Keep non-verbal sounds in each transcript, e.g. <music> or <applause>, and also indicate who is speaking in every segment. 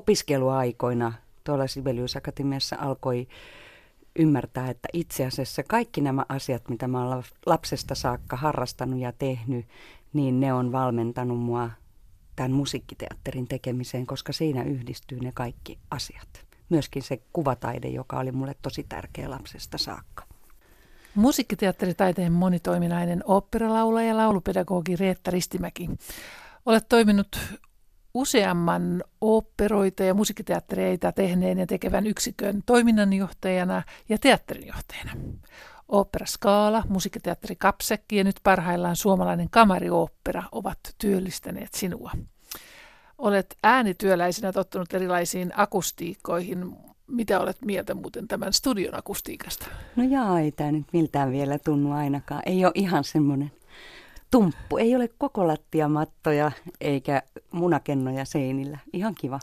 Speaker 1: opiskeluaikoina tuolla Sibelius Akatemiassa alkoi ymmärtää, että itse asiassa kaikki nämä asiat, mitä mä olen lapsesta saakka harrastanut ja tehnyt, niin ne on valmentanut mua tämän musiikkiteatterin tekemiseen, koska siinä yhdistyy ne kaikki asiat. Myöskin se kuvataide, joka oli mulle tosi tärkeä lapsesta saakka.
Speaker 2: Musiikkiteatteritaiteen monitoiminainen oopperalaulaja ja laulupedagogi Reetta Ristimäki. Olet toiminut useamman oopperoita ja musiikkiteattereita tehneen ja tekevän yksikön toiminnanjohtajana ja teatterinjohtajana. Opera Skaala, musiikkiteatteri Kapsekki ja nyt parhaillaan suomalainen kamariooppera ovat työllistäneet sinua. Olet äänityöläisenä tottunut erilaisiin akustiikkoihin. Mitä olet mieltä muuten tämän studion akustiikasta?
Speaker 1: No jaa, ei tämä nyt miltään vielä tunnu ainakaan. Ei ole ihan semmoinen tumppu. Ei ole koko lattiamattoja eikä munakennoja seinillä. Ihan kiva.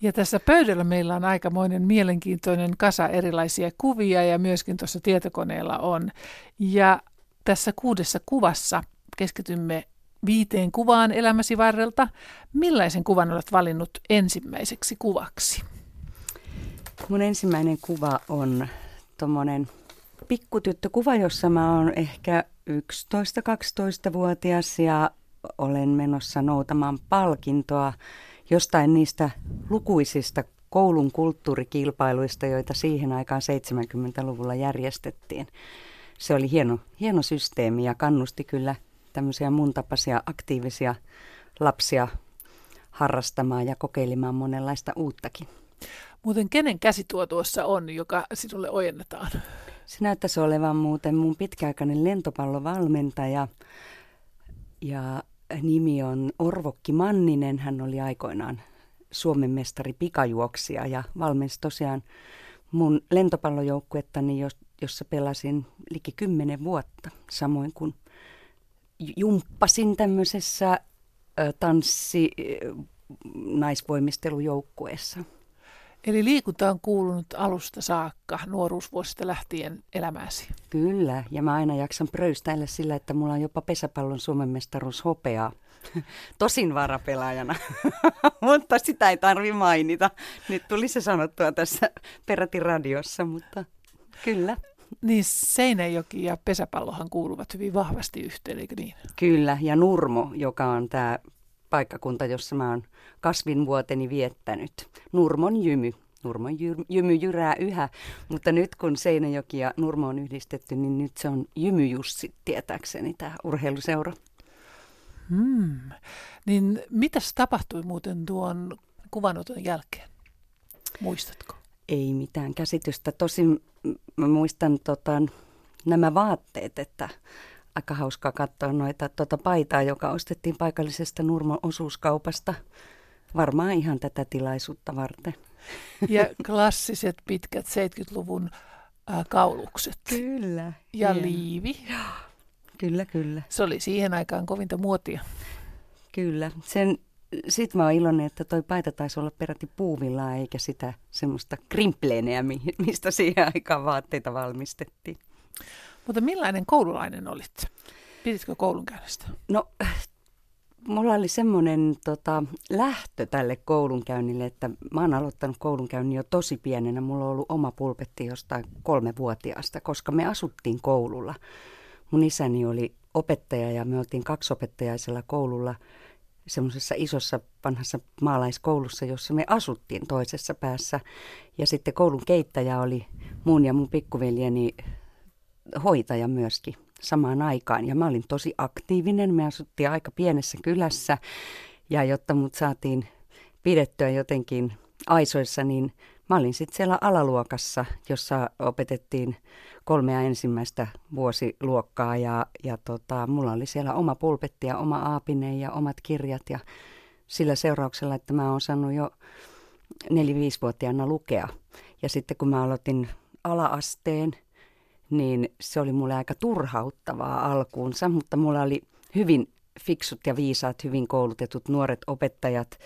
Speaker 2: Ja tässä pöydällä meillä on aikamoinen mielenkiintoinen kasa erilaisia kuvia ja myöskin tuossa tietokoneella on. Ja tässä kuudessa kuvassa keskitymme viiteen kuvaan elämäsi varrelta. Millaisen kuvan olet valinnut ensimmäiseksi kuvaksi?
Speaker 1: Mun ensimmäinen kuva on tuommoinen pikkutyttökuva, jossa mä oon ehkä 11-12-vuotias ja olen menossa noutamaan palkintoa jostain niistä lukuisista koulun kulttuurikilpailuista, joita siihen aikaan 70-luvulla järjestettiin. Se oli hieno, hieno systeemi ja kannusti kyllä tämmöisiä mun tapaisia aktiivisia lapsia harrastamaan ja kokeilemaan monenlaista uuttakin.
Speaker 2: Muuten kenen käsi tuo tuossa on, joka sinulle ojennetaan?
Speaker 1: Se näyttäisi olevan muuten mun pitkäaikainen lentopallovalmentaja ja nimi on Orvokki Manninen. Hän oli aikoinaan Suomen mestari pikajuoksija ja valmensi tosiaan mun lentopallojoukkuettani, jossa pelasin liki kymmenen vuotta, samoin kuin jumppasin tämmöisessä tanssi naisvoimistelujoukkueessa.
Speaker 2: Eli liikunta on kuulunut alusta saakka, nuoruusvuosista lähtien elämääsi.
Speaker 1: Kyllä, ja mä aina jaksan pröystäillä sillä, että mulla on jopa pesäpallon Suomen mestaruus hopeaa. <laughs> Tosin varapelaajana, <laughs> mutta sitä ei tarvi mainita. Nyt tuli se sanottua tässä peräti radiossa, mutta kyllä.
Speaker 2: Niin Seinäjoki ja pesäpallohan kuuluvat hyvin vahvasti yhteen, eikö niin?
Speaker 1: Kyllä, ja Nurmo, joka on tämä paikkakunta, jossa mä oon kasvinvuoteni viettänyt. Nurmon jymy. Nurmon jymy jyrää yhä, mutta nyt kun Seinäjoki ja Nurmo on yhdistetty, niin nyt se on Jymyjussi, tietääkseni, tämä urheiluseura.
Speaker 2: Hmm. Niin mitäs tapahtui muuten tuon kuvanoton jälkeen? Muistatko?
Speaker 1: Ei mitään käsitystä. Tosin mä muistan tota, nämä vaatteet, että aika hauskaa katsoa noita tuota paitaa, joka ostettiin paikallisesta Nurmon osuuskaupasta. Varmaan ihan tätä tilaisuutta varten.
Speaker 2: Ja klassiset pitkät 70-luvun äh, kaulukset.
Speaker 1: Kyllä.
Speaker 2: Ja hieno. liivi.
Speaker 1: Kyllä, kyllä.
Speaker 2: Se oli siihen aikaan kovinta muotia.
Speaker 1: Kyllä. Sen, sit mä oon iloinen, että toi paita taisi olla peräti puuvillaa eikä sitä semmoista krimpleeneä, mistä siihen aikaan vaatteita valmistettiin.
Speaker 2: Mutta millainen koululainen olit? Piditkö koulunkäynnistä?
Speaker 1: No, mulla oli semmoinen tota, lähtö tälle koulunkäynnille, että mä oon aloittanut koulunkäynnin jo tosi pienenä. Mulla on ollut oma pulpetti jostain kolmevuotiaasta, koska me asuttiin koululla. Mun isäni oli opettaja ja me oltiin kaksopettajaisella koululla semmoisessa isossa vanhassa maalaiskoulussa, jossa me asuttiin toisessa päässä. Ja sitten koulun keittäjä oli mun ja mun pikkuveljeni hoitaja myöskin samaan aikaan. Ja mä olin tosi aktiivinen. Me asuttiin aika pienessä kylässä ja jotta mut saatiin pidettyä jotenkin aisoissa, niin mä olin sitten siellä alaluokassa, jossa opetettiin kolmea ensimmäistä vuosiluokkaa ja, ja tota, mulla oli siellä oma pulpetti ja oma aapine ja omat kirjat ja sillä seurauksella, että mä oon osannut jo neli-viisivuotiaana lukea. Ja sitten kun mä aloitin alaasteen, niin se oli mulle aika turhauttavaa alkuunsa, mutta mulla oli hyvin fiksut ja viisaat, hyvin koulutetut nuoret opettajat,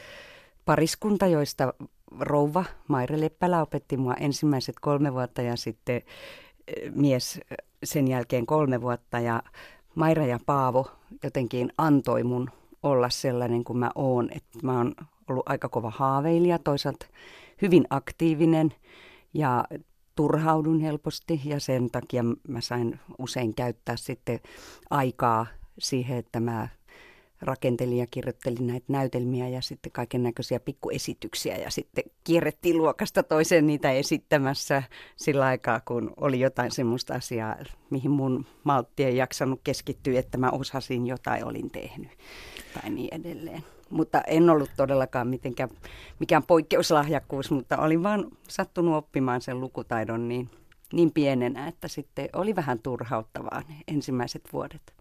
Speaker 1: pariskunta, joista rouva Maire Leppälä opetti mua ensimmäiset kolme vuotta ja sitten eh, mies sen jälkeen kolme vuotta. Ja Maira ja Paavo jotenkin antoi mun olla sellainen kuin mä oon, että mä oon ollut aika kova haaveilija, toisaalta hyvin aktiivinen. Ja turhaudun helposti ja sen takia mä sain usein käyttää sitten aikaa siihen, että mä rakentelin ja kirjoittelin näitä näytelmiä ja sitten kaiken näköisiä pikkuesityksiä ja sitten kierrettiin luokasta toiseen niitä esittämässä sillä aikaa, kun oli jotain semmoista asiaa, mihin mun maltti ei jaksanut keskittyä, että mä osasin jotain olin tehnyt tai niin edelleen. Mutta en ollut todellakaan mitenkään, mikään poikkeuslahjakkuus, mutta olin vaan sattunut oppimaan sen lukutaidon niin niin pienenä, että sitten oli vähän turhauttavaa ne ensimmäiset vuodet.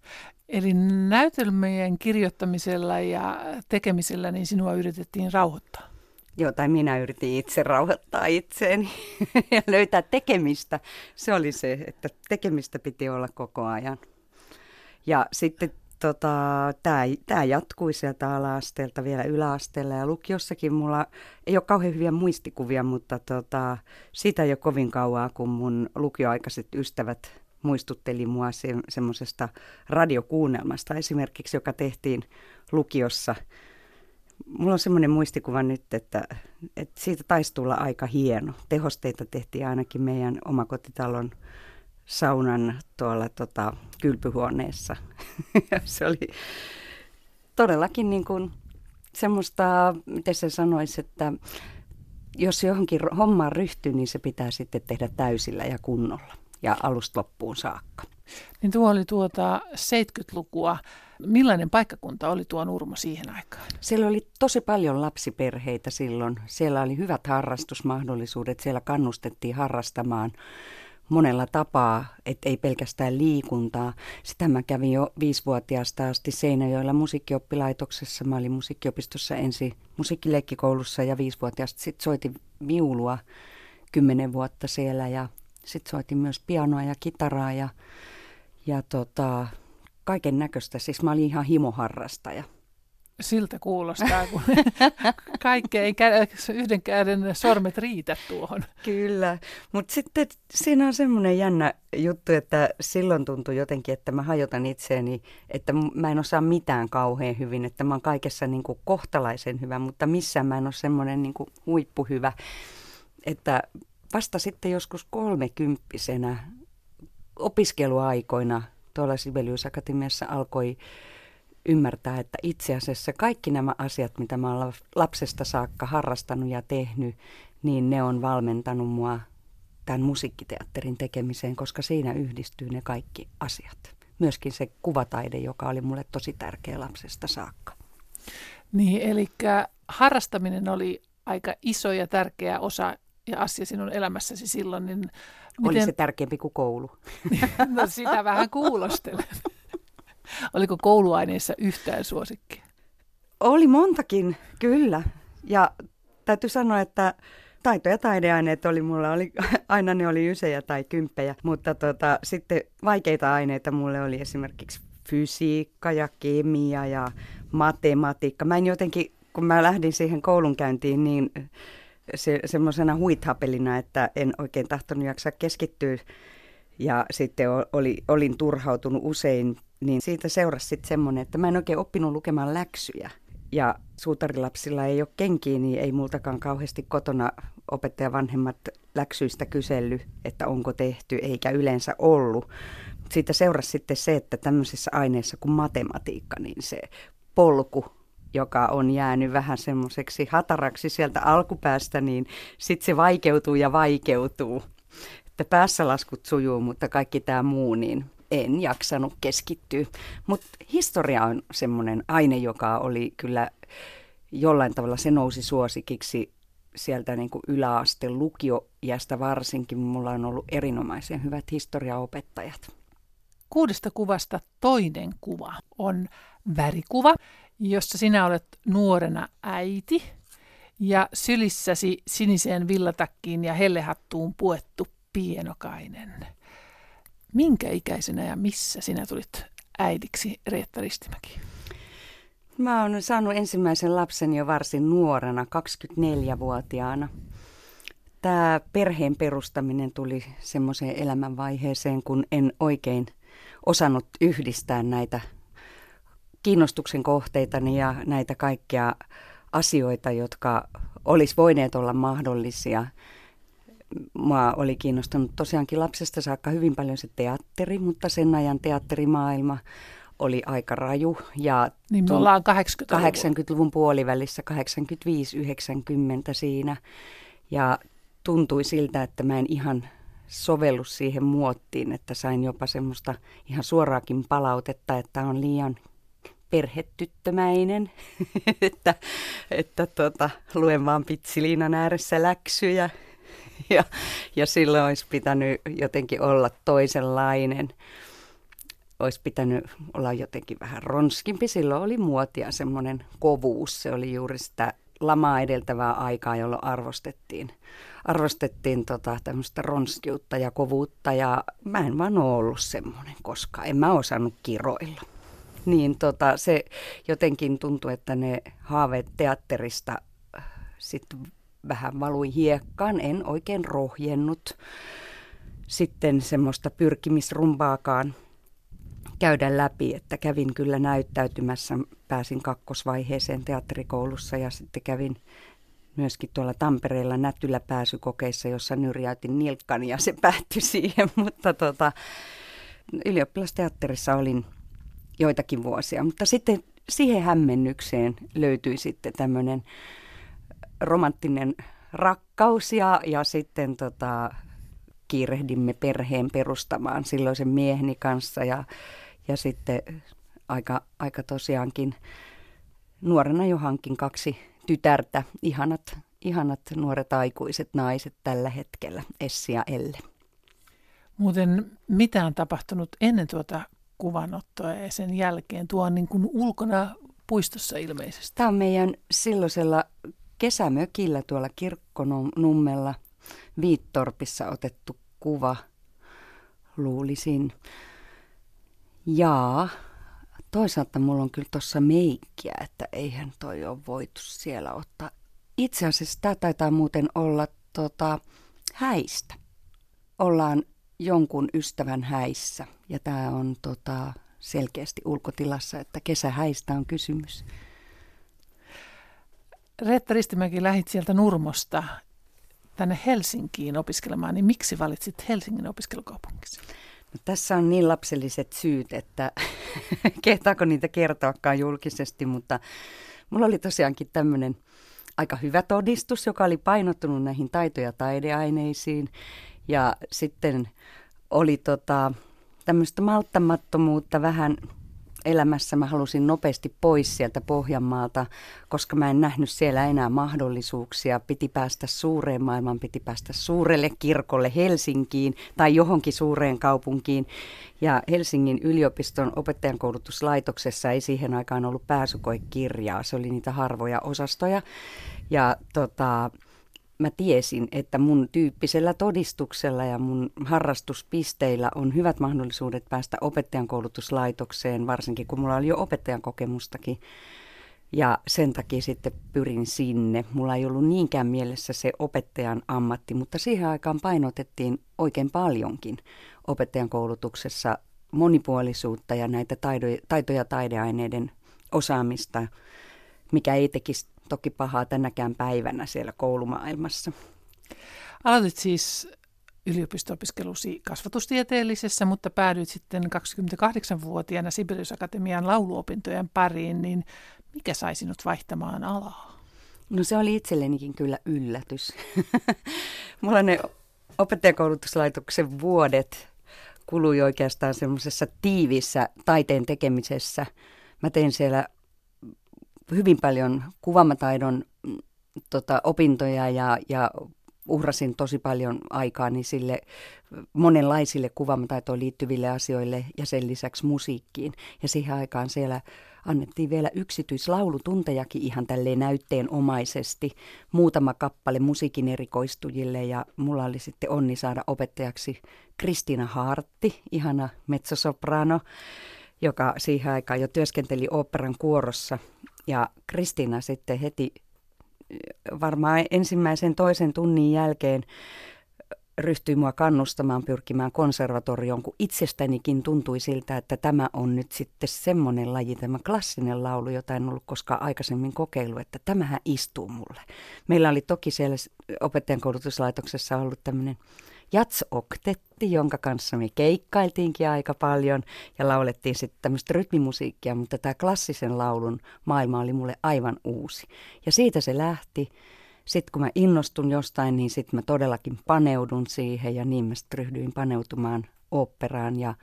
Speaker 2: Eli näytelmien kirjoittamisella ja tekemisellä niin sinua yritettiin rauhoittaa?
Speaker 1: Joo, tai minä yritin itse rauhoittaa itseäni <laughs> ja löytää tekemistä. Se oli se, että tekemistä piti olla koko ajan. Ja sitten tota, tämä, jatkui sieltä ala-asteelta vielä yläasteella ja lukiossakin mulla ei ole kauhean hyviä muistikuvia, mutta tota, siitä ei ole kovin kauaa, kun mun lukioaikaiset ystävät muistutteli mua se, semmoisesta radiokuunnelmasta esimerkiksi, joka tehtiin lukiossa. Mulla on semmoinen muistikuva nyt, että, että siitä taisi tulla aika hieno. Tehosteita tehtiin ainakin meidän omakotitalon saunan tuolla tota, kylpyhuoneessa. <laughs> se oli todellakin niin kuin semmoista, miten se sanoisi, että jos johonkin hommaan ryhtyy, niin se pitää sitten tehdä täysillä ja kunnolla ja alusta loppuun saakka.
Speaker 2: Niin tuo oli tuota 70-lukua. Millainen paikkakunta oli tuo Nurmo siihen aikaan?
Speaker 1: Siellä oli tosi paljon lapsiperheitä silloin. Siellä oli hyvät harrastusmahdollisuudet. Siellä kannustettiin harrastamaan monella tapaa, että ei pelkästään liikuntaa. Sitä mä kävin jo viisivuotiaasta asti Seinäjoella musiikkioppilaitoksessa. Mä olin musiikkiopistossa ensi musiikkileikkikoulussa ja viisivuotiaasta sitten soitin viulua kymmenen vuotta siellä ja sitten soitin myös pianoa ja kitaraa ja, ja tota, kaiken näköistä. Siis mä olin ihan himoharrastaja
Speaker 2: siltä kuulostaa, kun <laughs> kaikki ei yhden käden sormet riitä tuohon.
Speaker 1: Kyllä, mutta sitten siinä on semmoinen jännä juttu, että silloin tuntui jotenkin, että mä hajotan itseäni, että mä en osaa mitään kauhean hyvin, että mä oon kaikessa niin kuin kohtalaisen hyvä, mutta missään mä en ole semmoinen niin kuin huippuhyvä. Että vasta sitten joskus kolmekymppisenä opiskeluaikoina tuolla Sibelius Akatemiassa alkoi ymmärtää, että itse asiassa kaikki nämä asiat, mitä mä olen lapsesta saakka harrastanut ja tehnyt, niin ne on valmentanut mua tämän musiikkiteatterin tekemiseen, koska siinä yhdistyy ne kaikki asiat. Myöskin se kuvataide, joka oli mulle tosi tärkeä lapsesta saakka.
Speaker 2: Niin, eli harrastaminen oli aika iso ja tärkeä osa ja asia sinun elämässäsi silloin. Niin miten...
Speaker 1: Oli se tärkeämpi kuin koulu. <laughs>
Speaker 2: no sitä vähän kuulostelen. <laughs> Oliko kouluaineissa yhtään suosikkia?
Speaker 1: Oli montakin, kyllä. Ja täytyy sanoa, että taito- ja taideaineet oli mulla, oli, <laughs> aina ne oli ysejä tai kymppejä, mutta tota, sitten vaikeita aineita mulle oli esimerkiksi fysiikka ja kemia ja matematiikka. Mä en jotenkin, kun mä lähdin siihen koulunkäyntiin, niin se, semmoisena huithapelina, että en oikein tahtonut jaksaa keskittyä ja sitten oli, olin turhautunut usein niin siitä seurasi sitten semmoinen, että mä en oikein oppinut lukemaan läksyjä. Ja suutarilapsilla ei ole kenkiä, niin ei multakaan kauheasti kotona opettaja vanhemmat läksyistä kysely, että onko tehty, eikä yleensä ollut. Siitä seurasi sitten se, että tämmöisissä aineissa kuin matematiikka, niin se polku, joka on jäänyt vähän semmoiseksi hataraksi sieltä alkupäästä, niin sitten se vaikeutuu ja vaikeutuu. Että päässä laskut sujuu, mutta kaikki tämä muu, niin en jaksanut keskittyä. Mutta historia on semmoinen aine, joka oli kyllä jollain tavalla, se nousi suosikiksi sieltä niin kuin yläaste lukioiästä varsinkin. Mulla on ollut erinomaisen hyvät historiaopettajat.
Speaker 2: Kuudesta kuvasta toinen kuva on värikuva, jossa sinä olet nuorena äiti ja sylissäsi siniseen villatakkiin ja hellehattuun puettu pienokainen. Minkä ikäisenä ja missä sinä tulit äidiksi, Reetta Ristimäki?
Speaker 1: Mä oon saanut ensimmäisen lapsen jo varsin nuorena, 24-vuotiaana. Tämä perheen perustaminen tuli semmoiseen elämänvaiheeseen, kun en oikein osannut yhdistää näitä kiinnostuksen kohteitani ja näitä kaikkia asioita, jotka olisi voineet olla mahdollisia. Mua oli kiinnostanut tosiaankin lapsesta saakka hyvin paljon se teatteri, mutta sen ajan teatterimaailma oli aika raju. Ja
Speaker 2: niin me ollaan 80-luvun.
Speaker 1: 80-luvun puolivälissä, 85-90 siinä. Ja tuntui siltä, että mä en ihan sovellu siihen muottiin, että sain jopa semmoista ihan suoraakin palautetta, että on liian perhetyttömäinen, <laughs> että, että tota, luen vaan pitsiliinan ääressä läksyjä <laughs> ja, ja silloin olisi pitänyt jotenkin olla toisenlainen. Olisi pitänyt olla jotenkin vähän ronskimpi. Silloin oli muotia semmoinen kovuus. Se oli juuri sitä lamaa edeltävää aikaa, jolloin arvostettiin, arvostettiin tota, tämmöistä ronskiutta ja kovuutta. Ja mä en vaan ole ollut semmoinen koskaan. En mä osannut kiroilla niin tota, se jotenkin tuntui, että ne haaveet teatterista sitten vähän valui hiekkaan. En oikein rohjennut sitten semmoista pyrkimisrumpaakaan käydä läpi, että kävin kyllä näyttäytymässä, pääsin kakkosvaiheeseen teatterikoulussa ja sitten kävin myöskin tuolla Tampereella nätyllä pääsykokeissa, jossa nyrjäytin nilkkani ja se päättyi <laughs> siihen, mutta tota, ylioppilasteatterissa olin joitakin vuosia. Mutta sitten siihen hämmennykseen löytyi sitten tämmöinen romanttinen rakkaus ja, ja sitten tota, kiirehdimme perheen perustamaan silloisen mieheni kanssa ja, ja sitten aika, aika tosiaankin nuorena jo hankin kaksi tytärtä, ihanat, ihanat nuoret aikuiset naiset tällä hetkellä, Essi ja Elle.
Speaker 2: Muuten mitä on tapahtunut ennen tuota kuvanottoa ja sen jälkeen. Tuo on niin kuin ulkona puistossa ilmeisesti.
Speaker 1: Tämä on meidän silloisella kesämökillä tuolla kirkkonummella Viittorpissa otettu kuva, luulisin. Ja toisaalta mulla on kyllä tuossa meikkiä, että eihän toi ole voitu siellä ottaa. Itse asiassa tämä taitaa muuten olla tota, häistä. Ollaan jonkun ystävän häissä. Ja tämä on tota, selkeästi ulkotilassa, että kesähäistä on kysymys.
Speaker 2: Reetta Ristimäki lähit sieltä Nurmosta tänne Helsinkiin opiskelemaan, niin miksi valitsit Helsingin opiskelukaupungissa?
Speaker 1: No, tässä on niin lapselliset syyt, että <laughs> kehtaako niitä kertoakaan julkisesti, mutta mulla oli tosiaankin tämmöinen aika hyvä todistus, joka oli painottunut näihin taito- ja taideaineisiin. Ja sitten oli tota, tämmöistä malttamattomuutta vähän elämässä. Mä halusin nopeasti pois sieltä Pohjanmaalta, koska mä en nähnyt siellä enää mahdollisuuksia. Piti päästä suureen maailmaan, piti päästä suurelle kirkolle Helsinkiin tai johonkin suureen kaupunkiin. Ja Helsingin yliopiston opettajankoulutuslaitoksessa ei siihen aikaan ollut pääsykoekirjaa. Se oli niitä harvoja osastoja. Ja tota, mä tiesin, että mun tyyppisellä todistuksella ja mun harrastuspisteillä on hyvät mahdollisuudet päästä opettajan koulutuslaitokseen, varsinkin kun mulla oli jo opettajan kokemustakin. Ja sen takia sitten pyrin sinne. Mulla ei ollut niinkään mielessä se opettajan ammatti, mutta siihen aikaan painotettiin oikein paljonkin opettajan koulutuksessa monipuolisuutta ja näitä taito- taito- ja taideaineiden osaamista, mikä ei tekisi toki pahaa tänäkään päivänä siellä koulumaailmassa.
Speaker 2: Aloitit siis yliopisto-opiskelusi kasvatustieteellisessä, mutta päädyit sitten 28-vuotiaana Sibelius Akatemian lauluopintojen pariin, niin mikä sai sinut vaihtamaan alaa?
Speaker 1: No se oli itsellenikin kyllä yllätys. <laughs> Mulla ne opettajakoulutuslaitoksen vuodet kului oikeastaan semmoisessa tiivissä taiteen tekemisessä. Mä tein siellä hyvin paljon kuvamataidon mm, tota, opintoja ja, ja uhrasin tosi paljon aikaa niin sille monenlaisille kuvamataitoon liittyville asioille ja sen lisäksi musiikkiin. Ja siihen aikaan siellä annettiin vielä yksityislaulutuntejakin ihan tälleen näytteenomaisesti. Muutama kappale musiikin erikoistujille ja mulla oli sitten onni saada opettajaksi Kristina Hartti, ihana mezzosoprano, joka siihen aikaan jo työskenteli oopperan kuorossa ja Kristiina sitten heti varmaan ensimmäisen toisen tunnin jälkeen ryhtyi mua kannustamaan pyrkimään konservatorioon, kun itsestänikin tuntui siltä, että tämä on nyt sitten semmoinen laji, tämä klassinen laulu, jota en ollut koskaan aikaisemmin kokeillut, että tämähän istuu mulle. Meillä oli toki siellä opettajan koulutuslaitoksessa ollut tämmöinen jatsoktetti, jonka kanssa me keikkailtiinkin aika paljon ja laulettiin sitten tämmöistä rytmimusiikkia, mutta tämä klassisen laulun maailma oli mulle aivan uusi. Ja siitä se lähti. Sitten kun mä innostun jostain, niin sitten mä todellakin paneudun siihen ja niin mä sitten ryhdyin paneutumaan oopperaan ja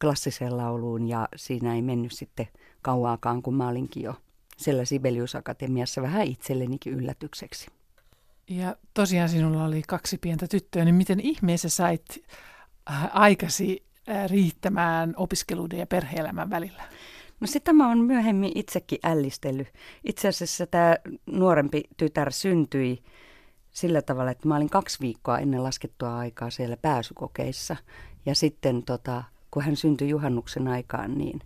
Speaker 1: klassiseen lauluun ja siinä ei mennyt sitten kauaakaan, kun mä olinkin jo siellä Sibelius Akatemiassa vähän itsellenikin yllätykseksi.
Speaker 2: Ja tosiaan sinulla oli kaksi pientä tyttöä, niin miten ihmeessä sait äh, aikasi äh, riittämään opiskeluiden ja perheelämän välillä?
Speaker 1: No sitä mä oon myöhemmin itsekin ällistellyt. Itse asiassa tämä nuorempi tytär syntyi sillä tavalla, että mä olin kaksi viikkoa ennen laskettua aikaa siellä pääsykokeissa. Ja sitten tota, kun hän syntyi juhannuksen aikaan, niin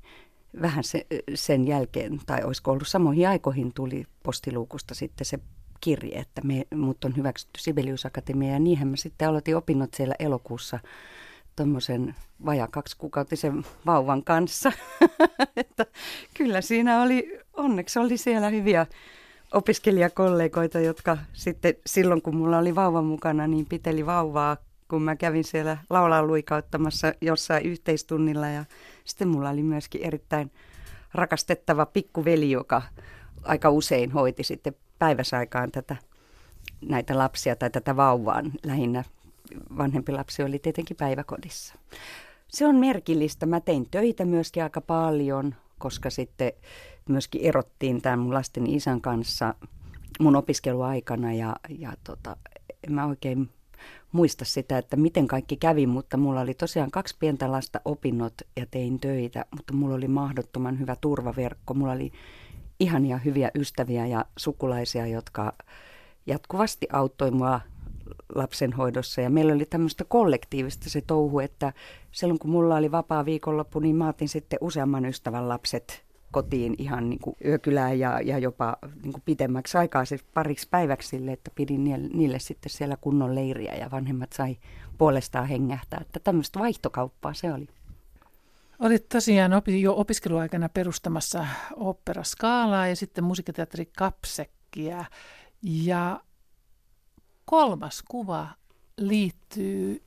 Speaker 1: vähän se, sen jälkeen, tai olisiko ollut samoihin aikoihin, tuli postiluukusta sitten se kirje, että me, mut on hyväksytty Sibelius Akatemia. Ja niinhän mä sitten aloitin opinnot siellä elokuussa tuommoisen vajaa kaksikuukautisen vauvan kanssa. <laughs> että kyllä siinä oli, onneksi oli siellä hyviä opiskelijakollegoita, jotka sitten silloin kun mulla oli vauva mukana, niin piteli vauvaa, kun mä kävin siellä laulaa luikauttamassa jossain yhteistunnilla. Ja sitten mulla oli myöskin erittäin rakastettava pikkuveli, joka aika usein hoiti sitten päiväsaikaan tätä, näitä lapsia tai tätä vauvaan lähinnä. Vanhempi lapsi oli tietenkin päiväkodissa. Se on merkillistä. Mä tein töitä myöskin aika paljon, koska sitten myöskin erottiin tämän mun lasten isän kanssa mun opiskeluaikana ja, ja tota, en mä oikein muista sitä, että miten kaikki kävi, mutta mulla oli tosiaan kaksi pientä lasta opinnot ja tein töitä, mutta mulla oli mahdottoman hyvä turvaverkko. Mulla oli ihania hyviä ystäviä ja sukulaisia, jotka jatkuvasti auttoi mua lapsenhoidossa. Ja meillä oli tämmöistä kollektiivista se touhu, että silloin kun mulla oli vapaa viikonloppu, niin mä otin sitten useamman ystävän lapset kotiin ihan niin kuin yökylään ja, ja jopa niin kuin pitemmäksi aikaa siis pariksi päiväksi sille, että pidin niille, niille sitten siellä kunnon leiriä ja vanhemmat sai puolestaan hengähtää. Että tämmöistä vaihtokauppaa se oli.
Speaker 2: Olit tosiaan opi, jo opiskeluaikana perustamassa operaskaalaa ja sitten musiikiteatteri Kapsekkiä. Ja kolmas kuva liittyy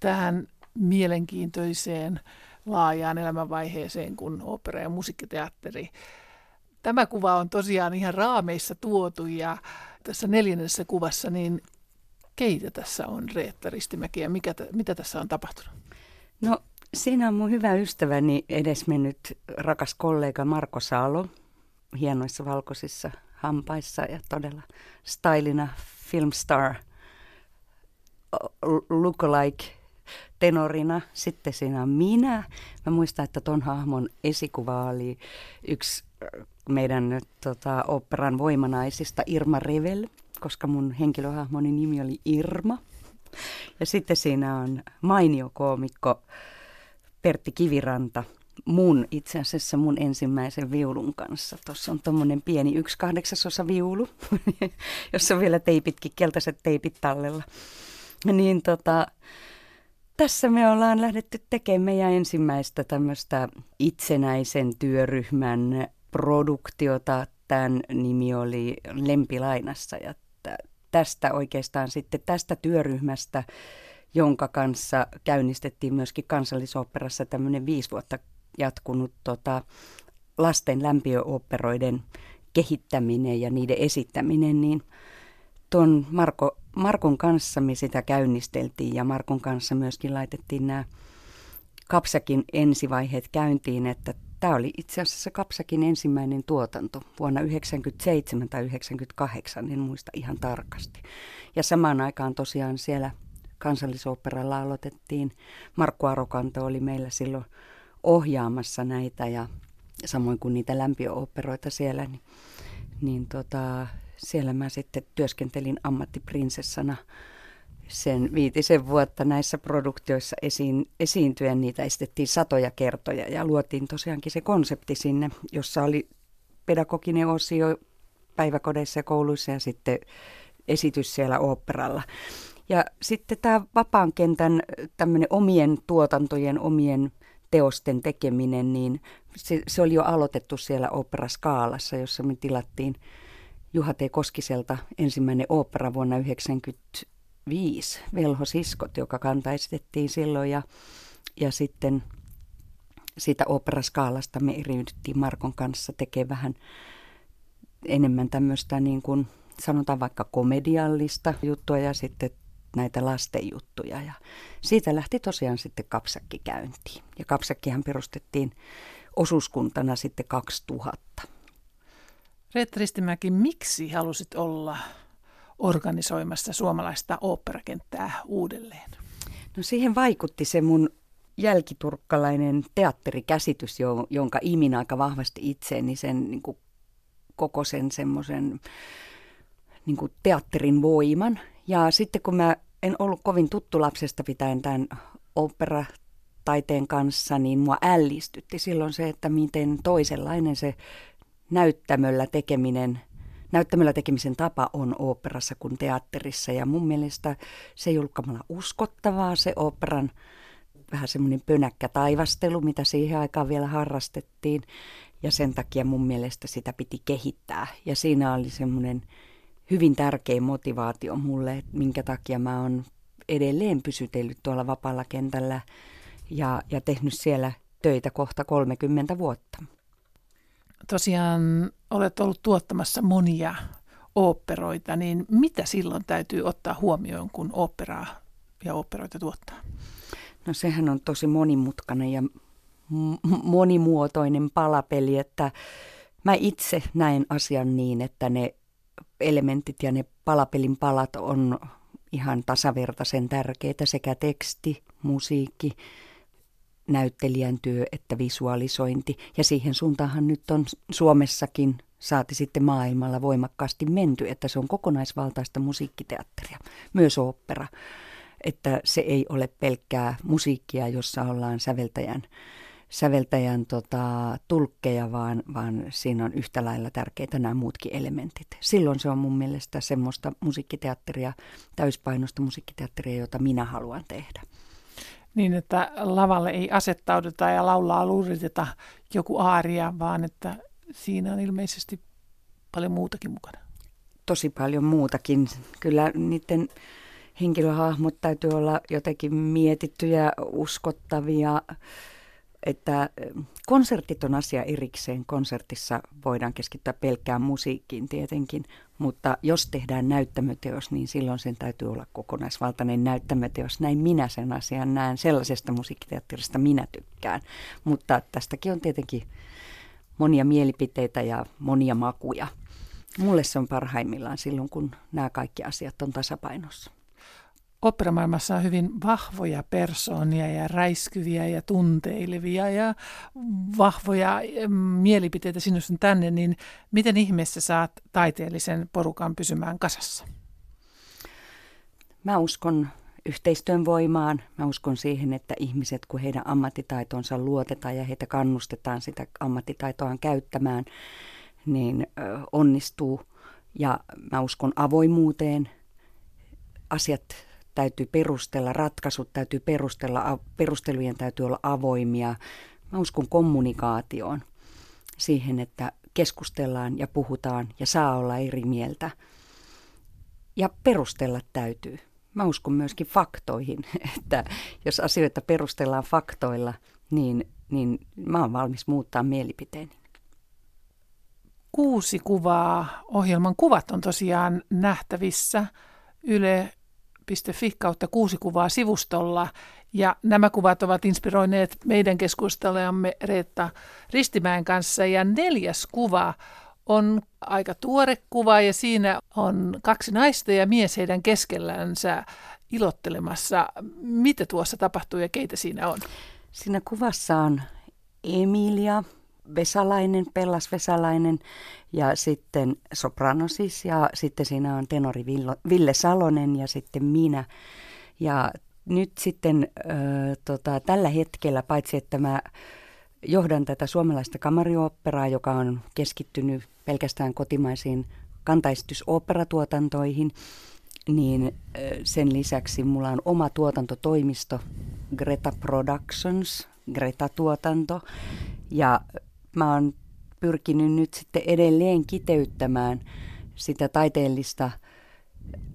Speaker 2: tähän mielenkiintoiseen laajaan elämänvaiheeseen kuin opera- ja musiikkiteatteri. Tämä kuva on tosiaan ihan raameissa tuotu ja tässä neljännessä kuvassa, niin keitä tässä on Reetta Ristimäki ja mikä, mitä tässä on tapahtunut?
Speaker 1: No Siinä on mun hyvä ystäväni edesmennyt rakas kollega Marko Salo, hienoissa valkoisissa hampaissa ja todella stylina filmstar lookalike tenorina. Sitten siinä on minä. Mä muistan, että ton hahmon esikuva oli yksi meidän tota, operan voimanaisista Irma Revel, koska mun henkilöhahmoni nimi oli Irma. Ja sitten siinä on mainio koomikko Pertti Kiviranta mun itse asiassa mun ensimmäisen viulun kanssa. Tuossa on tuommoinen pieni yksi kahdeksasosa viulu, <laughs> jossa on vielä teipitkin, keltaiset teipit tallella. Niin tota, tässä me ollaan lähdetty tekemään meidän ensimmäistä tämmöistä itsenäisen työryhmän produktiota. Tämän nimi oli Lempilainassa ja tästä oikeastaan sitten tästä työryhmästä jonka kanssa käynnistettiin myöskin kansallisoopperassa tämmöinen viisi vuotta jatkunut tota, lasten lämpiöoperoiden kehittäminen ja niiden esittäminen, niin tuon Marko, Markon kanssa me sitä käynnisteltiin ja Markon kanssa myöskin laitettiin nämä Kapsakin ensivaiheet käyntiin, että tämä oli itse asiassa Kapsakin ensimmäinen tuotanto vuonna 1997 tai 1998, en muista ihan tarkasti. Ja samaan aikaan tosiaan siellä kansallisoopperalla aloitettiin. Markku Arokanto oli meillä silloin ohjaamassa näitä ja samoin kuin niitä lämpiöoperoita siellä, niin, niin tota, siellä mä sitten työskentelin ammattiprinsessana sen viitisen vuotta näissä produktioissa esiin, esiintyen. Niitä esitettiin satoja kertoja ja luotiin tosiaankin se konsepti sinne, jossa oli pedagoginen osio päiväkodeissa ja kouluissa ja sitten esitys siellä oopperalla. Ja sitten tämä vapaan kentän tämmöinen omien tuotantojen, omien teosten tekeminen, niin se, se oli jo aloitettu siellä Opera jossa me tilattiin Juha T. Koskiselta ensimmäinen opera vuonna 1995, Velho Siskot, joka kantaistettiin silloin ja, ja sitten siitä operaskaalasta me eriydyttiin Markon kanssa tekemään vähän enemmän tämmöistä niin kuin sanotaan vaikka komediallista juttua ja sitten näitä lastenjuttuja. Ja siitä lähti tosiaan sitten kapsakki käyntiin. Ja kapsakkihan perustettiin osuuskuntana sitten 2000.
Speaker 2: Reetta Ristimäki, miksi halusit olla organisoimassa suomalaista oopperakenttää uudelleen?
Speaker 1: No siihen vaikutti se mun jälkiturkkalainen teatterikäsitys, jonka imin aika vahvasti itseeni sen niin kuin koko sen semmoisen niin teatterin voiman. Ja sitten kun mä en ollut kovin tuttu lapsesta pitäen tämän opera taiteen kanssa, niin mua ällistytti silloin se, että miten toisenlainen se näyttämöllä tekeminen, näyttämöllä tekemisen tapa on oopperassa kuin teatterissa. Ja mun mielestä se ei ollut uskottavaa se oopperan vähän semmoinen pönäkkä taivastelu, mitä siihen aikaan vielä harrastettiin. Ja sen takia mun mielestä sitä piti kehittää. Ja siinä oli semmoinen hyvin tärkeä motivaatio mulle, että minkä takia mä oon edelleen pysytellyt tuolla vapaalla kentällä ja, ja tehnyt siellä töitä kohta 30 vuotta.
Speaker 2: Tosiaan olet ollut tuottamassa monia oopperoita, niin mitä silloin täytyy ottaa huomioon, kun oopperaa ja oopperoita tuottaa?
Speaker 1: No sehän on tosi monimutkainen ja monimuotoinen palapeli, että mä itse näen asian niin, että ne elementit ja ne palapelin palat on ihan tasavertaisen tärkeitä sekä teksti, musiikki, näyttelijän työ että visualisointi. Ja siihen suuntaanhan nyt on Suomessakin saati sitten maailmalla voimakkaasti menty, että se on kokonaisvaltaista musiikkiteatteria, myös opera. Että se ei ole pelkkää musiikkia, jossa ollaan säveltäjän säveltäjän tota, tulkkeja, vaan, vaan siinä on yhtä lailla tärkeitä nämä muutkin elementit. Silloin se on mun mielestä semmoista musiikkiteatteria, täyspainosta musiikkiteatteria, jota minä haluan tehdä.
Speaker 2: Niin, että lavalle ei asettauduta ja laulaa luuriteta joku aaria, vaan että siinä on ilmeisesti paljon muutakin mukana.
Speaker 1: Tosi paljon muutakin. Kyllä niiden henkilöhahmot täytyy olla jotenkin mietittyjä, uskottavia, että konsertit on asia erikseen. Konsertissa voidaan keskittyä pelkkään musiikkiin tietenkin, mutta jos tehdään näyttämöteos, niin silloin sen täytyy olla kokonaisvaltainen näyttämöteos. Näin minä sen asian näen. Sellaisesta musiikkiteatterista minä tykkään. Mutta tästäkin on tietenkin monia mielipiteitä ja monia makuja. Mulle se on parhaimmillaan silloin, kun nämä kaikki asiat on tasapainossa
Speaker 2: operamaailmassa on hyvin vahvoja persoonia ja räiskyviä ja tunteilevia ja vahvoja mielipiteitä sinusta tänne, niin miten ihmeessä saat taiteellisen porukan pysymään kasassa?
Speaker 1: Mä uskon yhteistyön voimaan. Mä uskon siihen, että ihmiset, kun heidän ammattitaitonsa luotetaan ja heitä kannustetaan sitä ammattitaitoaan käyttämään, niin onnistuu. Ja mä uskon avoimuuteen. Asiat täytyy perustella, ratkaisut täytyy perustella, perustelujen täytyy olla avoimia. Mä uskon kommunikaatioon, siihen, että keskustellaan ja puhutaan ja saa olla eri mieltä. Ja perustella täytyy. Mä uskon myöskin faktoihin, <laughs> että jos asioita perustellaan faktoilla, niin, niin mä oon valmis muuttaa mielipiteeni.
Speaker 2: Kuusi kuvaa, ohjelman kuvat on tosiaan nähtävissä Yle Fi kautta kuusi kuvaa sivustolla. Ja nämä kuvat ovat inspiroineet meidän keskustelejamme Reetta Ristimäen kanssa. Ja neljäs kuva on aika tuore kuva ja siinä on kaksi naista ja mies heidän keskellänsä ilottelemassa. Mitä tuossa tapahtuu ja keitä siinä on?
Speaker 1: Siinä kuvassa on Emilia, Vesalainen, Pellas Vesalainen ja sitten sopranosis ja sitten siinä on tenori Ville Salonen ja sitten minä. Ja nyt sitten äh, tota, tällä hetkellä, paitsi että mä johdan tätä suomalaista kamarioopperaa, joka on keskittynyt pelkästään kotimaisiin kantaistusoopperatuotantoihin, niin sen lisäksi mulla on oma tuotantotoimisto Greta Productions, Greta-tuotanto. Ja mä oon pyrkinyt nyt sitten edelleen kiteyttämään sitä taiteellista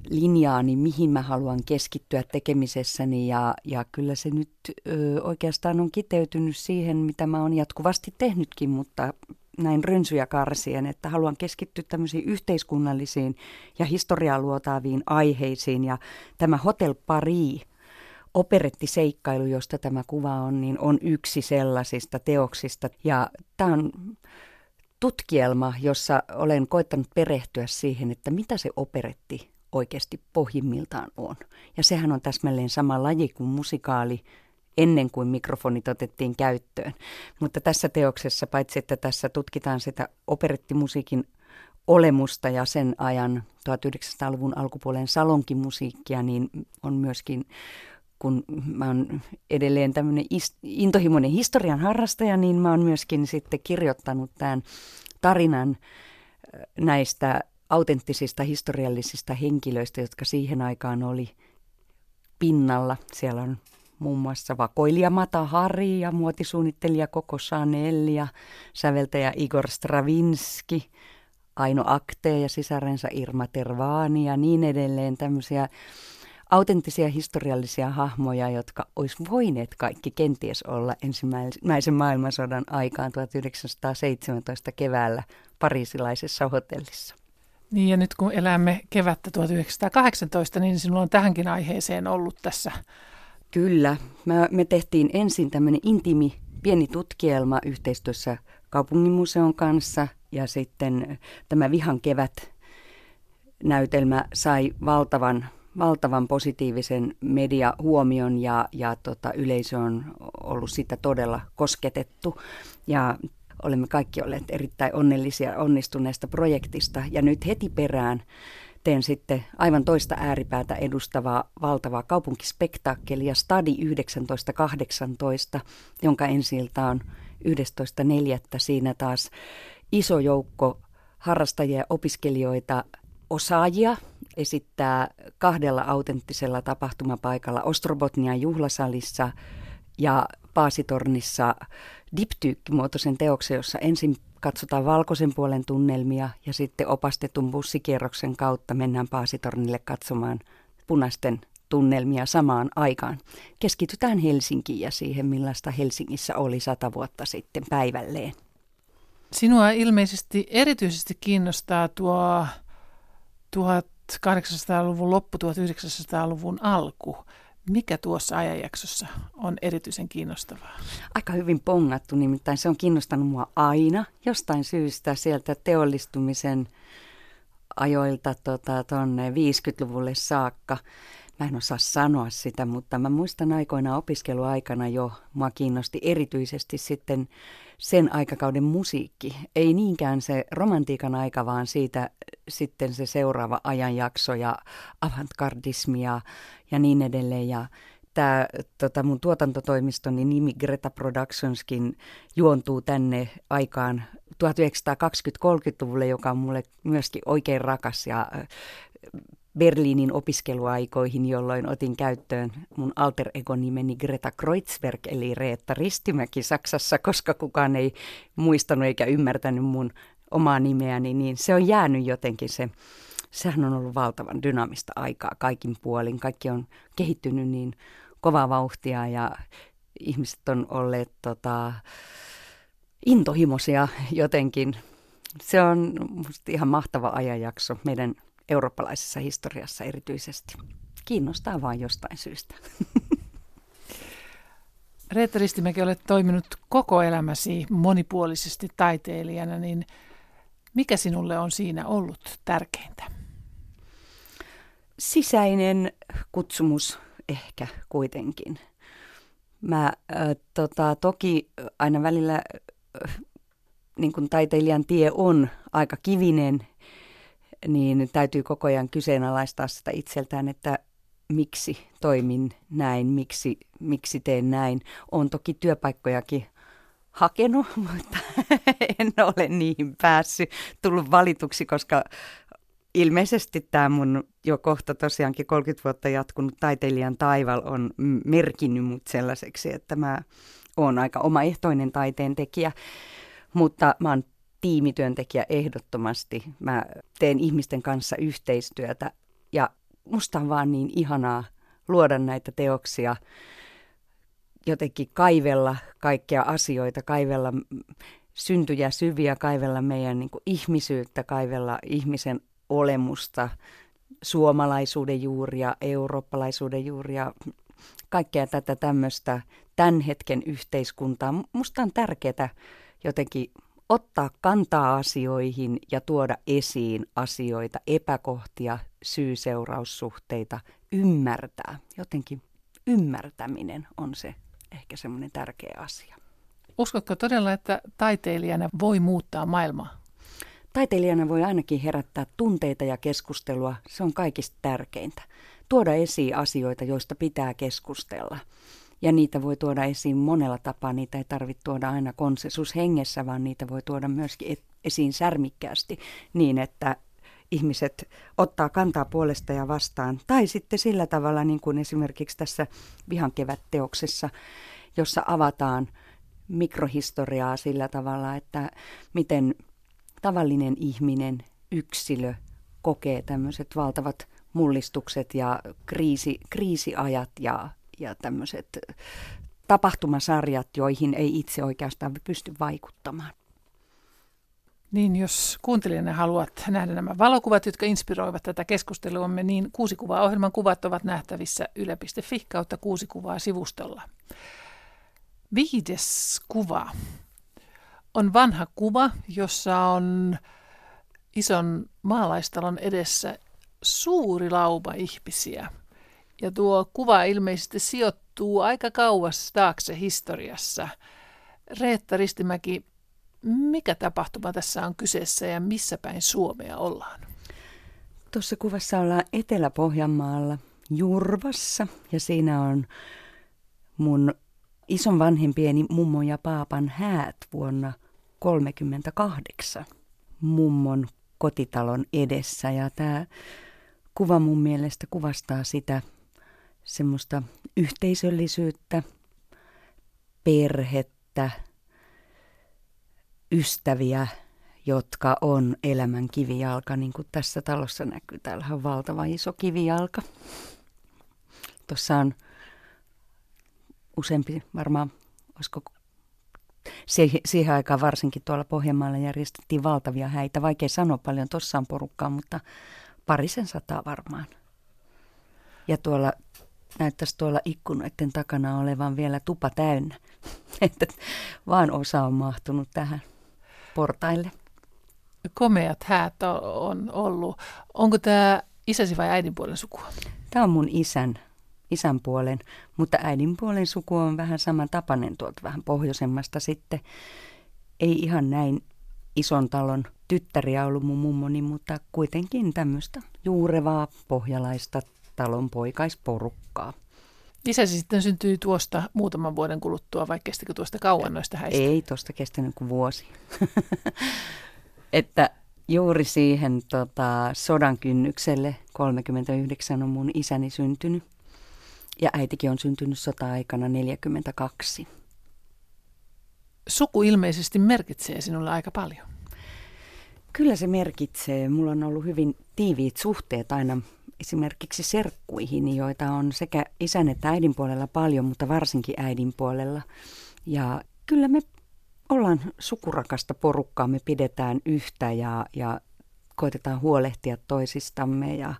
Speaker 1: linjaani, mihin mä haluan keskittyä tekemisessäni. Ja, ja kyllä se nyt ö, oikeastaan on kiteytynyt siihen, mitä mä oon jatkuvasti tehnytkin, mutta näin rönsyjä karsien, että haluan keskittyä tämmöisiin yhteiskunnallisiin ja historiaa luotaaviin aiheisiin. Ja tämä Hotel Paris operettiseikkailu, josta tämä kuva on, niin on yksi sellaisista teoksista. Ja tämä on tutkielma, jossa olen koittanut perehtyä siihen, että mitä se operetti oikeasti pohjimmiltaan on. Ja sehän on täsmälleen sama laji kuin musikaali ennen kuin mikrofonit otettiin käyttöön. Mutta tässä teoksessa, paitsi että tässä tutkitaan sitä operettimusiikin olemusta ja sen ajan 1900-luvun alkupuolen salonkimusiikkia, niin on myöskin kun mä oon edelleen tämmöinen intohimoinen historian harrastaja, niin mä oon myöskin sitten kirjoittanut tämän tarinan näistä autenttisista historiallisista henkilöistä, jotka siihen aikaan oli pinnalla. Siellä on muun muassa vakoilija Mata Hari ja muotisuunnittelija Koko Chanel ja säveltäjä Igor Stravinski, Aino Akte ja sisarensa Irma Tervaani ja niin edelleen tämmöisiä autenttisia historiallisia hahmoja, jotka olisi voineet kaikki kenties olla ensimmäisen maailmansodan aikaan 1917 keväällä pariisilaisessa hotellissa.
Speaker 2: Niin ja nyt kun elämme kevättä 1918, niin sinulla on tähänkin aiheeseen ollut tässä.
Speaker 1: Kyllä. Me, me tehtiin ensin tämmöinen intimi pieni tutkielma yhteistyössä kaupunginmuseon kanssa ja sitten tämä Vihan kevät näytelmä sai valtavan valtavan positiivisen mediahuomion ja, ja tota, yleisö on ollut sitä todella kosketettu. Ja olemme kaikki olleet erittäin onnellisia onnistuneesta projektista. Ja nyt heti perään teen sitten aivan toista ääripäätä edustavaa valtavaa kaupunkispektaakkelia Stadi 1918, jonka ensiltä on 11.4. Siinä taas iso joukko harrastajia ja opiskelijoita, osaajia esittää kahdella autenttisella tapahtumapaikalla Ostrobotnian juhlasalissa ja Paasitornissa diptyykkimuotoisen teoksen, jossa ensin katsotaan valkoisen puolen tunnelmia ja sitten opastetun bussikierroksen kautta mennään Paasitornille katsomaan punaisten tunnelmia samaan aikaan. Keskitytään Helsinkiin ja siihen, millaista Helsingissä oli sata vuotta sitten päivälleen.
Speaker 2: Sinua ilmeisesti erityisesti kiinnostaa tuo 1800-luvun loppu, 1900-luvun alku. Mikä tuossa ajanjaksossa on erityisen kiinnostavaa?
Speaker 1: Aika hyvin pongattu, nimittäin se on kiinnostanut mua aina jostain syystä sieltä teollistumisen ajoilta tuonne tota, 50-luvulle saakka. Mä en osaa sanoa sitä, mutta mä muistan aikoina opiskeluaikana jo, mua kiinnosti erityisesti sitten sen aikakauden musiikki. Ei niinkään se romantiikan aika, vaan siitä sitten se seuraava ajanjakso ja avantgardismi ja, ja niin edelleen. Ja tämä tota mun tuotantotoimistoni nimi Greta Productionskin juontuu tänne aikaan 1920-30-luvulle, joka on mulle myöskin oikein rakas ja Berliinin opiskeluaikoihin, jolloin otin käyttöön mun alter ego nimeni Greta Kreutzberg, eli Reetta Ristimäki Saksassa, koska kukaan ei muistanut eikä ymmärtänyt mun omaa nimeäni, niin se on jäänyt jotenkin se, sehän on ollut valtavan dynaamista aikaa kaikin puolin. Kaikki on kehittynyt niin kovaa vauhtia ja ihmiset on olleet tota, intohimoisia jotenkin. Se on musta ihan mahtava ajanjakso meidän eurooppalaisessa historiassa erityisesti. Kiinnostaa vain jostain syystä. <laughs>
Speaker 2: Reetta Ristimäki, olet toiminut koko elämäsi monipuolisesti taiteilijana, niin mikä sinulle on siinä ollut tärkeintä?
Speaker 1: Sisäinen kutsumus ehkä kuitenkin. Mä äh, tota, toki aina välillä, äh, niin kuin taiteilijan tie on aika kivinen niin täytyy koko ajan kyseenalaistaa sitä itseltään, että miksi toimin näin, miksi, miksi teen näin. On toki työpaikkojakin hakenut, <laughs> mutta en ole niihin päässyt, tullut valituksi, koska ilmeisesti tämä mun jo kohta tosiaankin 30 vuotta jatkunut taiteilijan taival on merkinnyt mut sellaiseksi, että mä oon aika omaehtoinen taiteen tekijä, mutta mä oon tiimityöntekijä ehdottomasti. Mä teen ihmisten kanssa yhteistyötä ja musta on vaan niin ihanaa luoda näitä teoksia, jotenkin kaivella kaikkia asioita, kaivella syntyjä syviä, kaivella meidän niin kuin ihmisyyttä, kaivella ihmisen olemusta, suomalaisuuden juuria, eurooppalaisuuden juuria, kaikkea tätä tämmöistä tämän hetken yhteiskuntaa. Musta on tärkeää jotenkin ottaa kantaa asioihin ja tuoda esiin asioita, epäkohtia, syy-seuraussuhteita, ymmärtää. Jotenkin ymmärtäminen on se ehkä semmoinen tärkeä asia.
Speaker 2: Uskotko todella, että taiteilijana voi muuttaa maailmaa?
Speaker 1: Taiteilijana voi ainakin herättää tunteita ja keskustelua. Se on kaikista tärkeintä. Tuoda esiin asioita, joista pitää keskustella. Ja niitä voi tuoda esiin monella tapaa. Niitä ei tarvitse tuoda aina konsensushengessä, vaan niitä voi tuoda myöskin esiin särmikkäästi niin, että ihmiset ottaa kantaa puolesta ja vastaan. Tai sitten sillä tavalla, niin kuin esimerkiksi tässä Vihan kevät-teoksessa, jossa avataan mikrohistoriaa sillä tavalla, että miten tavallinen ihminen, yksilö kokee tämmöiset valtavat mullistukset ja kriisi, kriisiajat ja, ja tämmöiset tapahtumasarjat, joihin ei itse oikeastaan pysty vaikuttamaan.
Speaker 2: Niin, jos kuuntelijana haluat nähdä nämä valokuvat, jotka inspiroivat tätä keskusteluamme, niin kuusi kuvaa ohjelman kuvat ovat nähtävissä yle.fi kautta kuusi kuvaa sivustolla. Viides kuva on vanha kuva, jossa on ison maalaistalon edessä suuri laupa ihmisiä. Ja tuo kuva ilmeisesti sijoittuu aika kauas taakse historiassa. Reetta Ristimäki, mikä tapahtuma tässä on kyseessä ja missä päin Suomea ollaan?
Speaker 1: Tuossa kuvassa ollaan Etelä-Pohjanmaalla Jurvassa ja siinä on mun ison vanhempieni mummo ja paapan häät vuonna 1938 mummon kotitalon edessä. Ja tämä kuva mun mielestä kuvastaa sitä semmoista yhteisöllisyyttä, perhettä, ystäviä, jotka on elämän kivijalka, niin kuin tässä talossa näkyy. Täällä on valtava iso kivijalka. Tuossa on useampi, varmaan, olisiko siihen aikaan varsinkin tuolla Pohjanmaalla järjestettiin valtavia häitä. Vaikea sanoa paljon, tuossa on porukkaa, mutta parisen sataa varmaan. Ja tuolla näyttäisi tuolla ikkunoiden takana olevan vielä tupa täynnä. <laughs> Että vaan osa on mahtunut tähän portaille.
Speaker 2: Komeat häät on ollut. Onko tämä isäsi vai äidin puolen sukua?
Speaker 1: Tämä on mun isän isän puolen, mutta äidin puolen suku on vähän samantapainen tuolta vähän pohjoisemmasta sitten. Ei ihan näin ison talon tyttäriä ollut mun mummoni, mutta kuitenkin tämmöistä juurevaa pohjalaista talon poikaisporukkaa.
Speaker 2: Isäsi sitten syntyi tuosta muutaman vuoden kuluttua, vai kestikö tuosta kauan noista häistä?
Speaker 1: Ei tuosta kestänyt kuin vuosi. <laughs> että juuri siihen tota, sodan kynnykselle 39 on mun isäni syntynyt. Ja äitikin on syntynyt sota-aikana 42.
Speaker 2: Suku ilmeisesti merkitsee sinulle aika paljon.
Speaker 1: Kyllä se merkitsee. Mulla on ollut hyvin tiiviit suhteet aina esimerkiksi serkkuihin, joita on sekä isän että äidin puolella paljon, mutta varsinkin äidin puolella. Ja kyllä me ollaan sukurakasta porukkaa, me pidetään yhtä ja, ja koitetaan huolehtia toisistamme ja,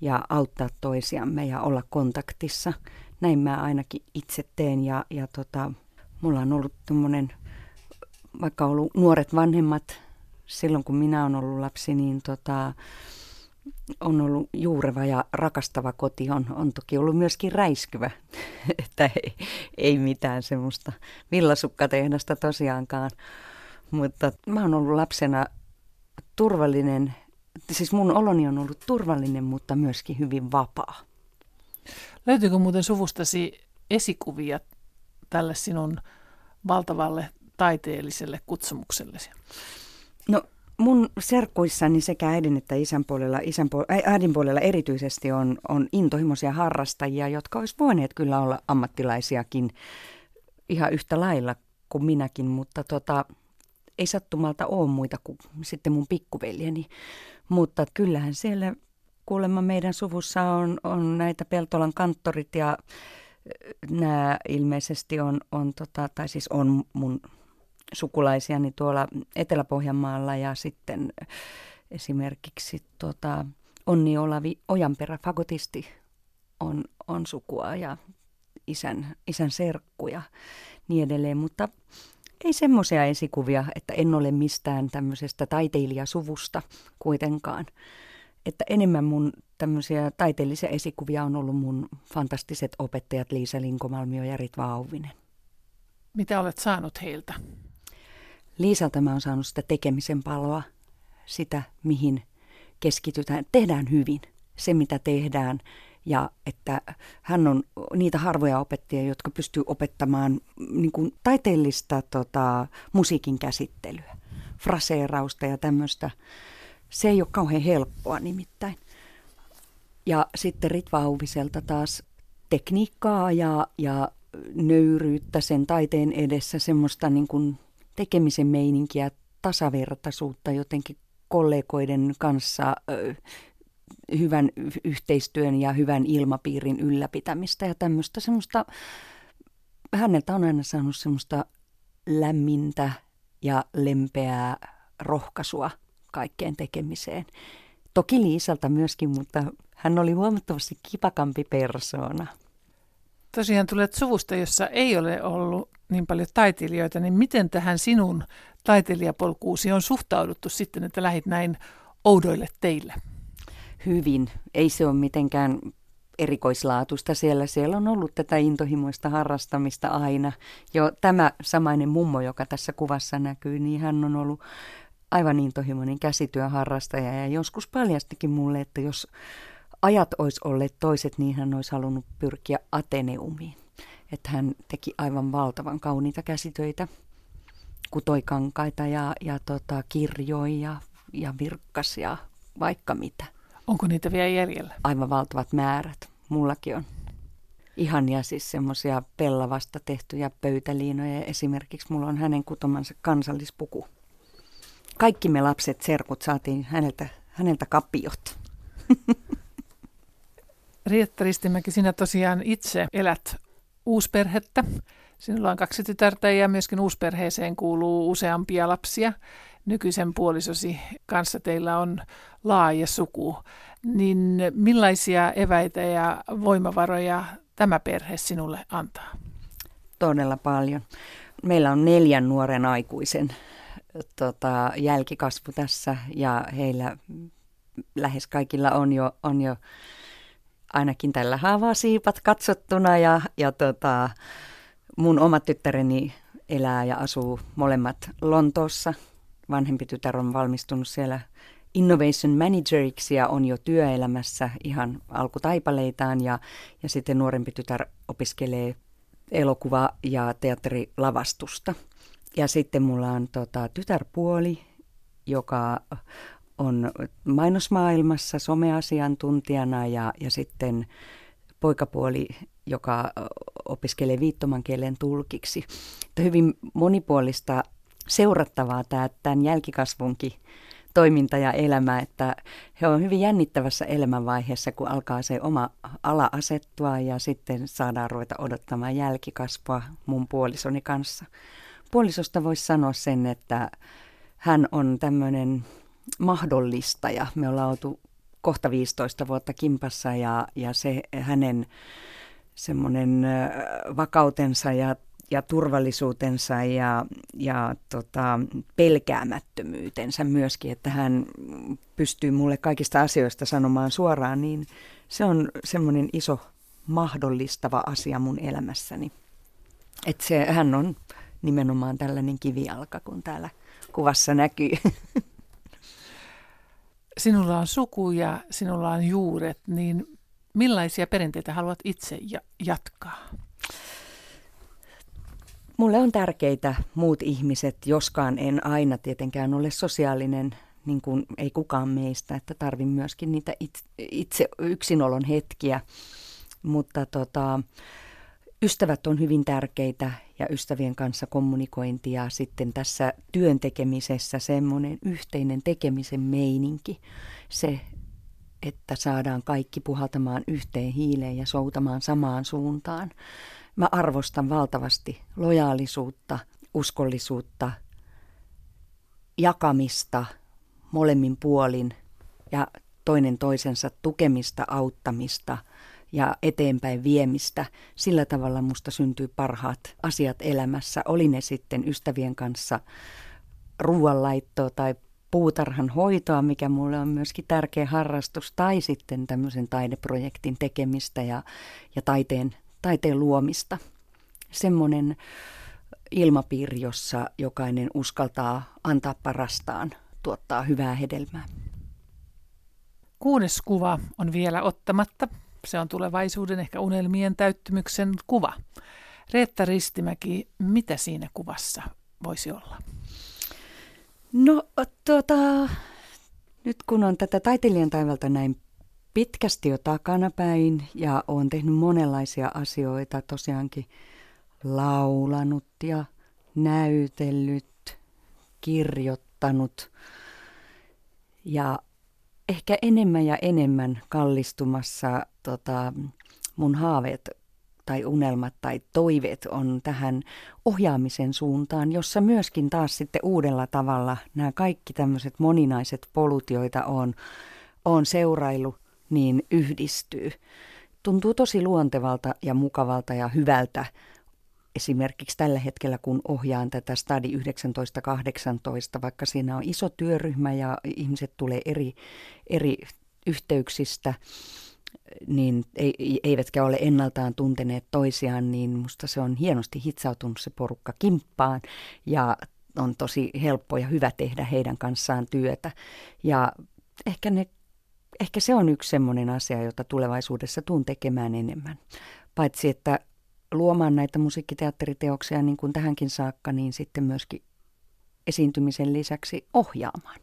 Speaker 1: ja auttaa toisiamme ja olla kontaktissa. Näin mä ainakin itse teen ja, ja tota, mulla on ollut tuommoinen, vaikka ollut nuoret vanhemmat silloin kun minä olen ollut lapsi, niin tota, on ollut juureva ja rakastava koti. On, on toki ollut myöskin räiskyvä, <laughs> että ei, ei mitään semmoista villasukkatehdasta tosiaankaan. Mutta mä oon ollut lapsena turvallinen siis mun oloni on ollut turvallinen, mutta myöskin hyvin vapaa.
Speaker 2: Löytyykö muuten suvustasi esikuvia tälle sinun valtavalle taiteelliselle kutsumuksellesi?
Speaker 1: No mun serkkuissani sekä äidin että isän puolella, isän puolella, äidin puolella erityisesti on, on intohimoisia harrastajia, jotka olisi voineet kyllä olla ammattilaisiakin ihan yhtä lailla kuin minäkin, mutta tota, ei sattumalta ole muita kuin sitten mun pikkuveljeni. Mutta kyllähän siellä kuulemma meidän suvussa on, on näitä Peltolan kanttorit ja nämä ilmeisesti on, on tota, tai siis on mun sukulaisiani tuolla Etelä-Pohjanmaalla ja sitten esimerkiksi tota, Onni Olavi Ojanperä, fagotisti, on, on sukua ja isän, isän serkku ja niin edelleen, mutta ei semmoisia esikuvia, että en ole mistään tämmöisestä taiteilijasuvusta kuitenkaan. Että enemmän mun tämmöisiä taiteellisia esikuvia on ollut mun fantastiset opettajat Liisa Linkomalmio ja Ritva Auvinen.
Speaker 2: Mitä olet saanut heiltä?
Speaker 1: Liisalta mä oon saanut sitä tekemisen paloa, sitä mihin keskitytään. Tehdään hyvin se, mitä tehdään. Ja että hän on niitä harvoja opettajia, jotka pystyy opettamaan niin kuin taiteellista tota, musiikin käsittelyä, fraseerausta ja tämmöistä. Se ei ole kauhean helppoa nimittäin. Ja sitten Ritva Auviselta taas tekniikkaa ja, ja nöyryyttä sen taiteen edessä, semmoista niin kuin tekemisen meininkiä, tasavertaisuutta jotenkin kollegoiden kanssa, hyvän yhteistyön ja hyvän ilmapiirin ylläpitämistä ja tämmöistä semmoista, häneltä on aina saanut semmoista lämmintä ja lempeää rohkaisua kaikkeen tekemiseen. Toki Liisalta myöskin, mutta hän oli huomattavasti kipakampi persoona.
Speaker 2: Tosiaan tulet suvusta, jossa ei ole ollut niin paljon taiteilijoita, niin miten tähän sinun taiteilijapolkuusi on suhtauduttu sitten, että lähit näin oudoille teille?
Speaker 1: Hyvin. Ei se ole mitenkään erikoislaatuista siellä. Siellä on ollut tätä intohimoista harrastamista aina. Jo tämä samainen mummo, joka tässä kuvassa näkyy, niin hän on ollut aivan intohimoinen käsityöharrastaja ja joskus paljastikin mulle, että jos ajat olisi olleet toiset, niin hän olisi halunnut pyrkiä Ateneumiin että hän teki aivan valtavan kauniita käsitöitä, kutoi kankaita ja, ja tota, kirjoi ja, ja virkkas ja vaikka mitä.
Speaker 2: Onko niitä vielä jäljellä?
Speaker 1: Aivan valtavat määrät. Mullakin on ihania siis semmoisia pellavasta tehtyjä pöytäliinoja. Esimerkiksi mulla on hänen kutomansa kansallispuku. Kaikki me lapset, serkut, saatiin häneltä, häneltä kapiot. <laughs>
Speaker 2: Rietta Ristimäki, sinä tosiaan itse elät uusperhettä. Sinulla on kaksi tytärtä ja myöskin uusperheeseen kuuluu useampia lapsia. Nykyisen puolisosi kanssa teillä on laaja suku. Niin millaisia eväitä ja voimavaroja tämä perhe sinulle antaa?
Speaker 1: Todella paljon. Meillä on neljän nuoren aikuisen tota, jälkikasvu tässä ja heillä lähes kaikilla on jo, on jo ainakin tällä haavaa siipat katsottuna ja, ja tota, mun oma tyttäreni elää ja asuu molemmat Lontoossa. Vanhempi tytär on valmistunut siellä innovation manageriksi ja on jo työelämässä ihan alkutaipaleitaan ja, ja sitten nuorempi tytär opiskelee elokuva- ja teatterilavastusta. Ja sitten mulla on tota, tytärpuoli, joka on mainosmaailmassa someasiantuntijana ja, ja sitten poikapuoli, joka opiskelee viittoman kielen tulkiksi. Että hyvin monipuolista seurattavaa tämä, tämän jälkikasvunkin toiminta ja elämä, että he on hyvin jännittävässä elämänvaiheessa, kun alkaa se oma ala asettua ja sitten saadaan ruveta odottamaan jälkikasvua mun puolisoni kanssa. Puolisosta voisi sanoa sen, että hän on tämmöinen mahdollista ja me ollaan oltu kohta 15 vuotta kimpassa ja, ja se hänen semmoinen vakautensa ja, ja turvallisuutensa ja, ja tota, pelkäämättömyytensä myöskin, että hän pystyy mulle kaikista asioista sanomaan suoraan, niin se on semmoinen iso mahdollistava asia mun elämässäni. Että se, hän on nimenomaan tällainen kivialka, kun täällä kuvassa näkyy. <laughs>
Speaker 2: sinulla on suku ja sinulla on juuret, niin millaisia perinteitä haluat itse ja- jatkaa?
Speaker 1: Mulle on tärkeitä muut ihmiset, joskaan en aina tietenkään ole sosiaalinen niin kuin ei kukaan meistä, että tarvin myöskin niitä itse, itse yksinolon hetkiä. Mutta tota, ystävät on hyvin tärkeitä ja ystävien kanssa kommunikointi ja sitten tässä työn tekemisessä semmoinen yhteinen tekemisen meininki, se, että saadaan kaikki puhaltamaan yhteen hiileen ja soutamaan samaan suuntaan. Mä arvostan valtavasti lojaalisuutta, uskollisuutta, jakamista molemmin puolin ja toinen toisensa tukemista, auttamista ja eteenpäin viemistä. Sillä tavalla musta syntyy parhaat asiat elämässä, oli ne sitten ystävien kanssa ruoanlaittoa tai puutarhan hoitoa, mikä mulle on myöskin tärkeä harrastus, tai sitten tämmöisen taideprojektin tekemistä ja, ja taiteen, taiteen luomista. Semmoinen ilmapiiri, jossa jokainen uskaltaa antaa parastaan, tuottaa hyvää hedelmää.
Speaker 2: Kuudes kuva on vielä ottamatta. Se on tulevaisuuden ehkä unelmien täyttymyksen kuva. Reetta Ristimäki, mitä siinä kuvassa voisi olla?
Speaker 1: No tuota, nyt kun on tätä taiteilijan taivalta näin pitkästi jo takanapäin ja olen tehnyt monenlaisia asioita, tosiaankin laulanut ja näytellyt, kirjoittanut ja ehkä enemmän ja enemmän kallistumassa tota, mun haaveet tai unelmat tai toiveet on tähän ohjaamisen suuntaan, jossa myöskin taas sitten uudella tavalla nämä kaikki tämmöiset moninaiset polut, joita on, on seurailu, niin yhdistyy. Tuntuu tosi luontevalta ja mukavalta ja hyvältä esimerkiksi tällä hetkellä, kun ohjaan tätä Stadi 1918, vaikka siinä on iso työryhmä ja ihmiset tulee eri, eri yhteyksistä, niin eivätkä ole ennaltaan tunteneet toisiaan, niin musta se on hienosti hitsautunut se porukka kimppaan ja on tosi helppo ja hyvä tehdä heidän kanssaan työtä. Ja ehkä, ne, ehkä se on yksi semmoinen asia, jota tulevaisuudessa tuun tekemään enemmän. Paitsi että luomaan näitä musiikkiteatteriteoksia niin kuin tähänkin saakka, niin sitten myöskin esiintymisen lisäksi ohjaamaan.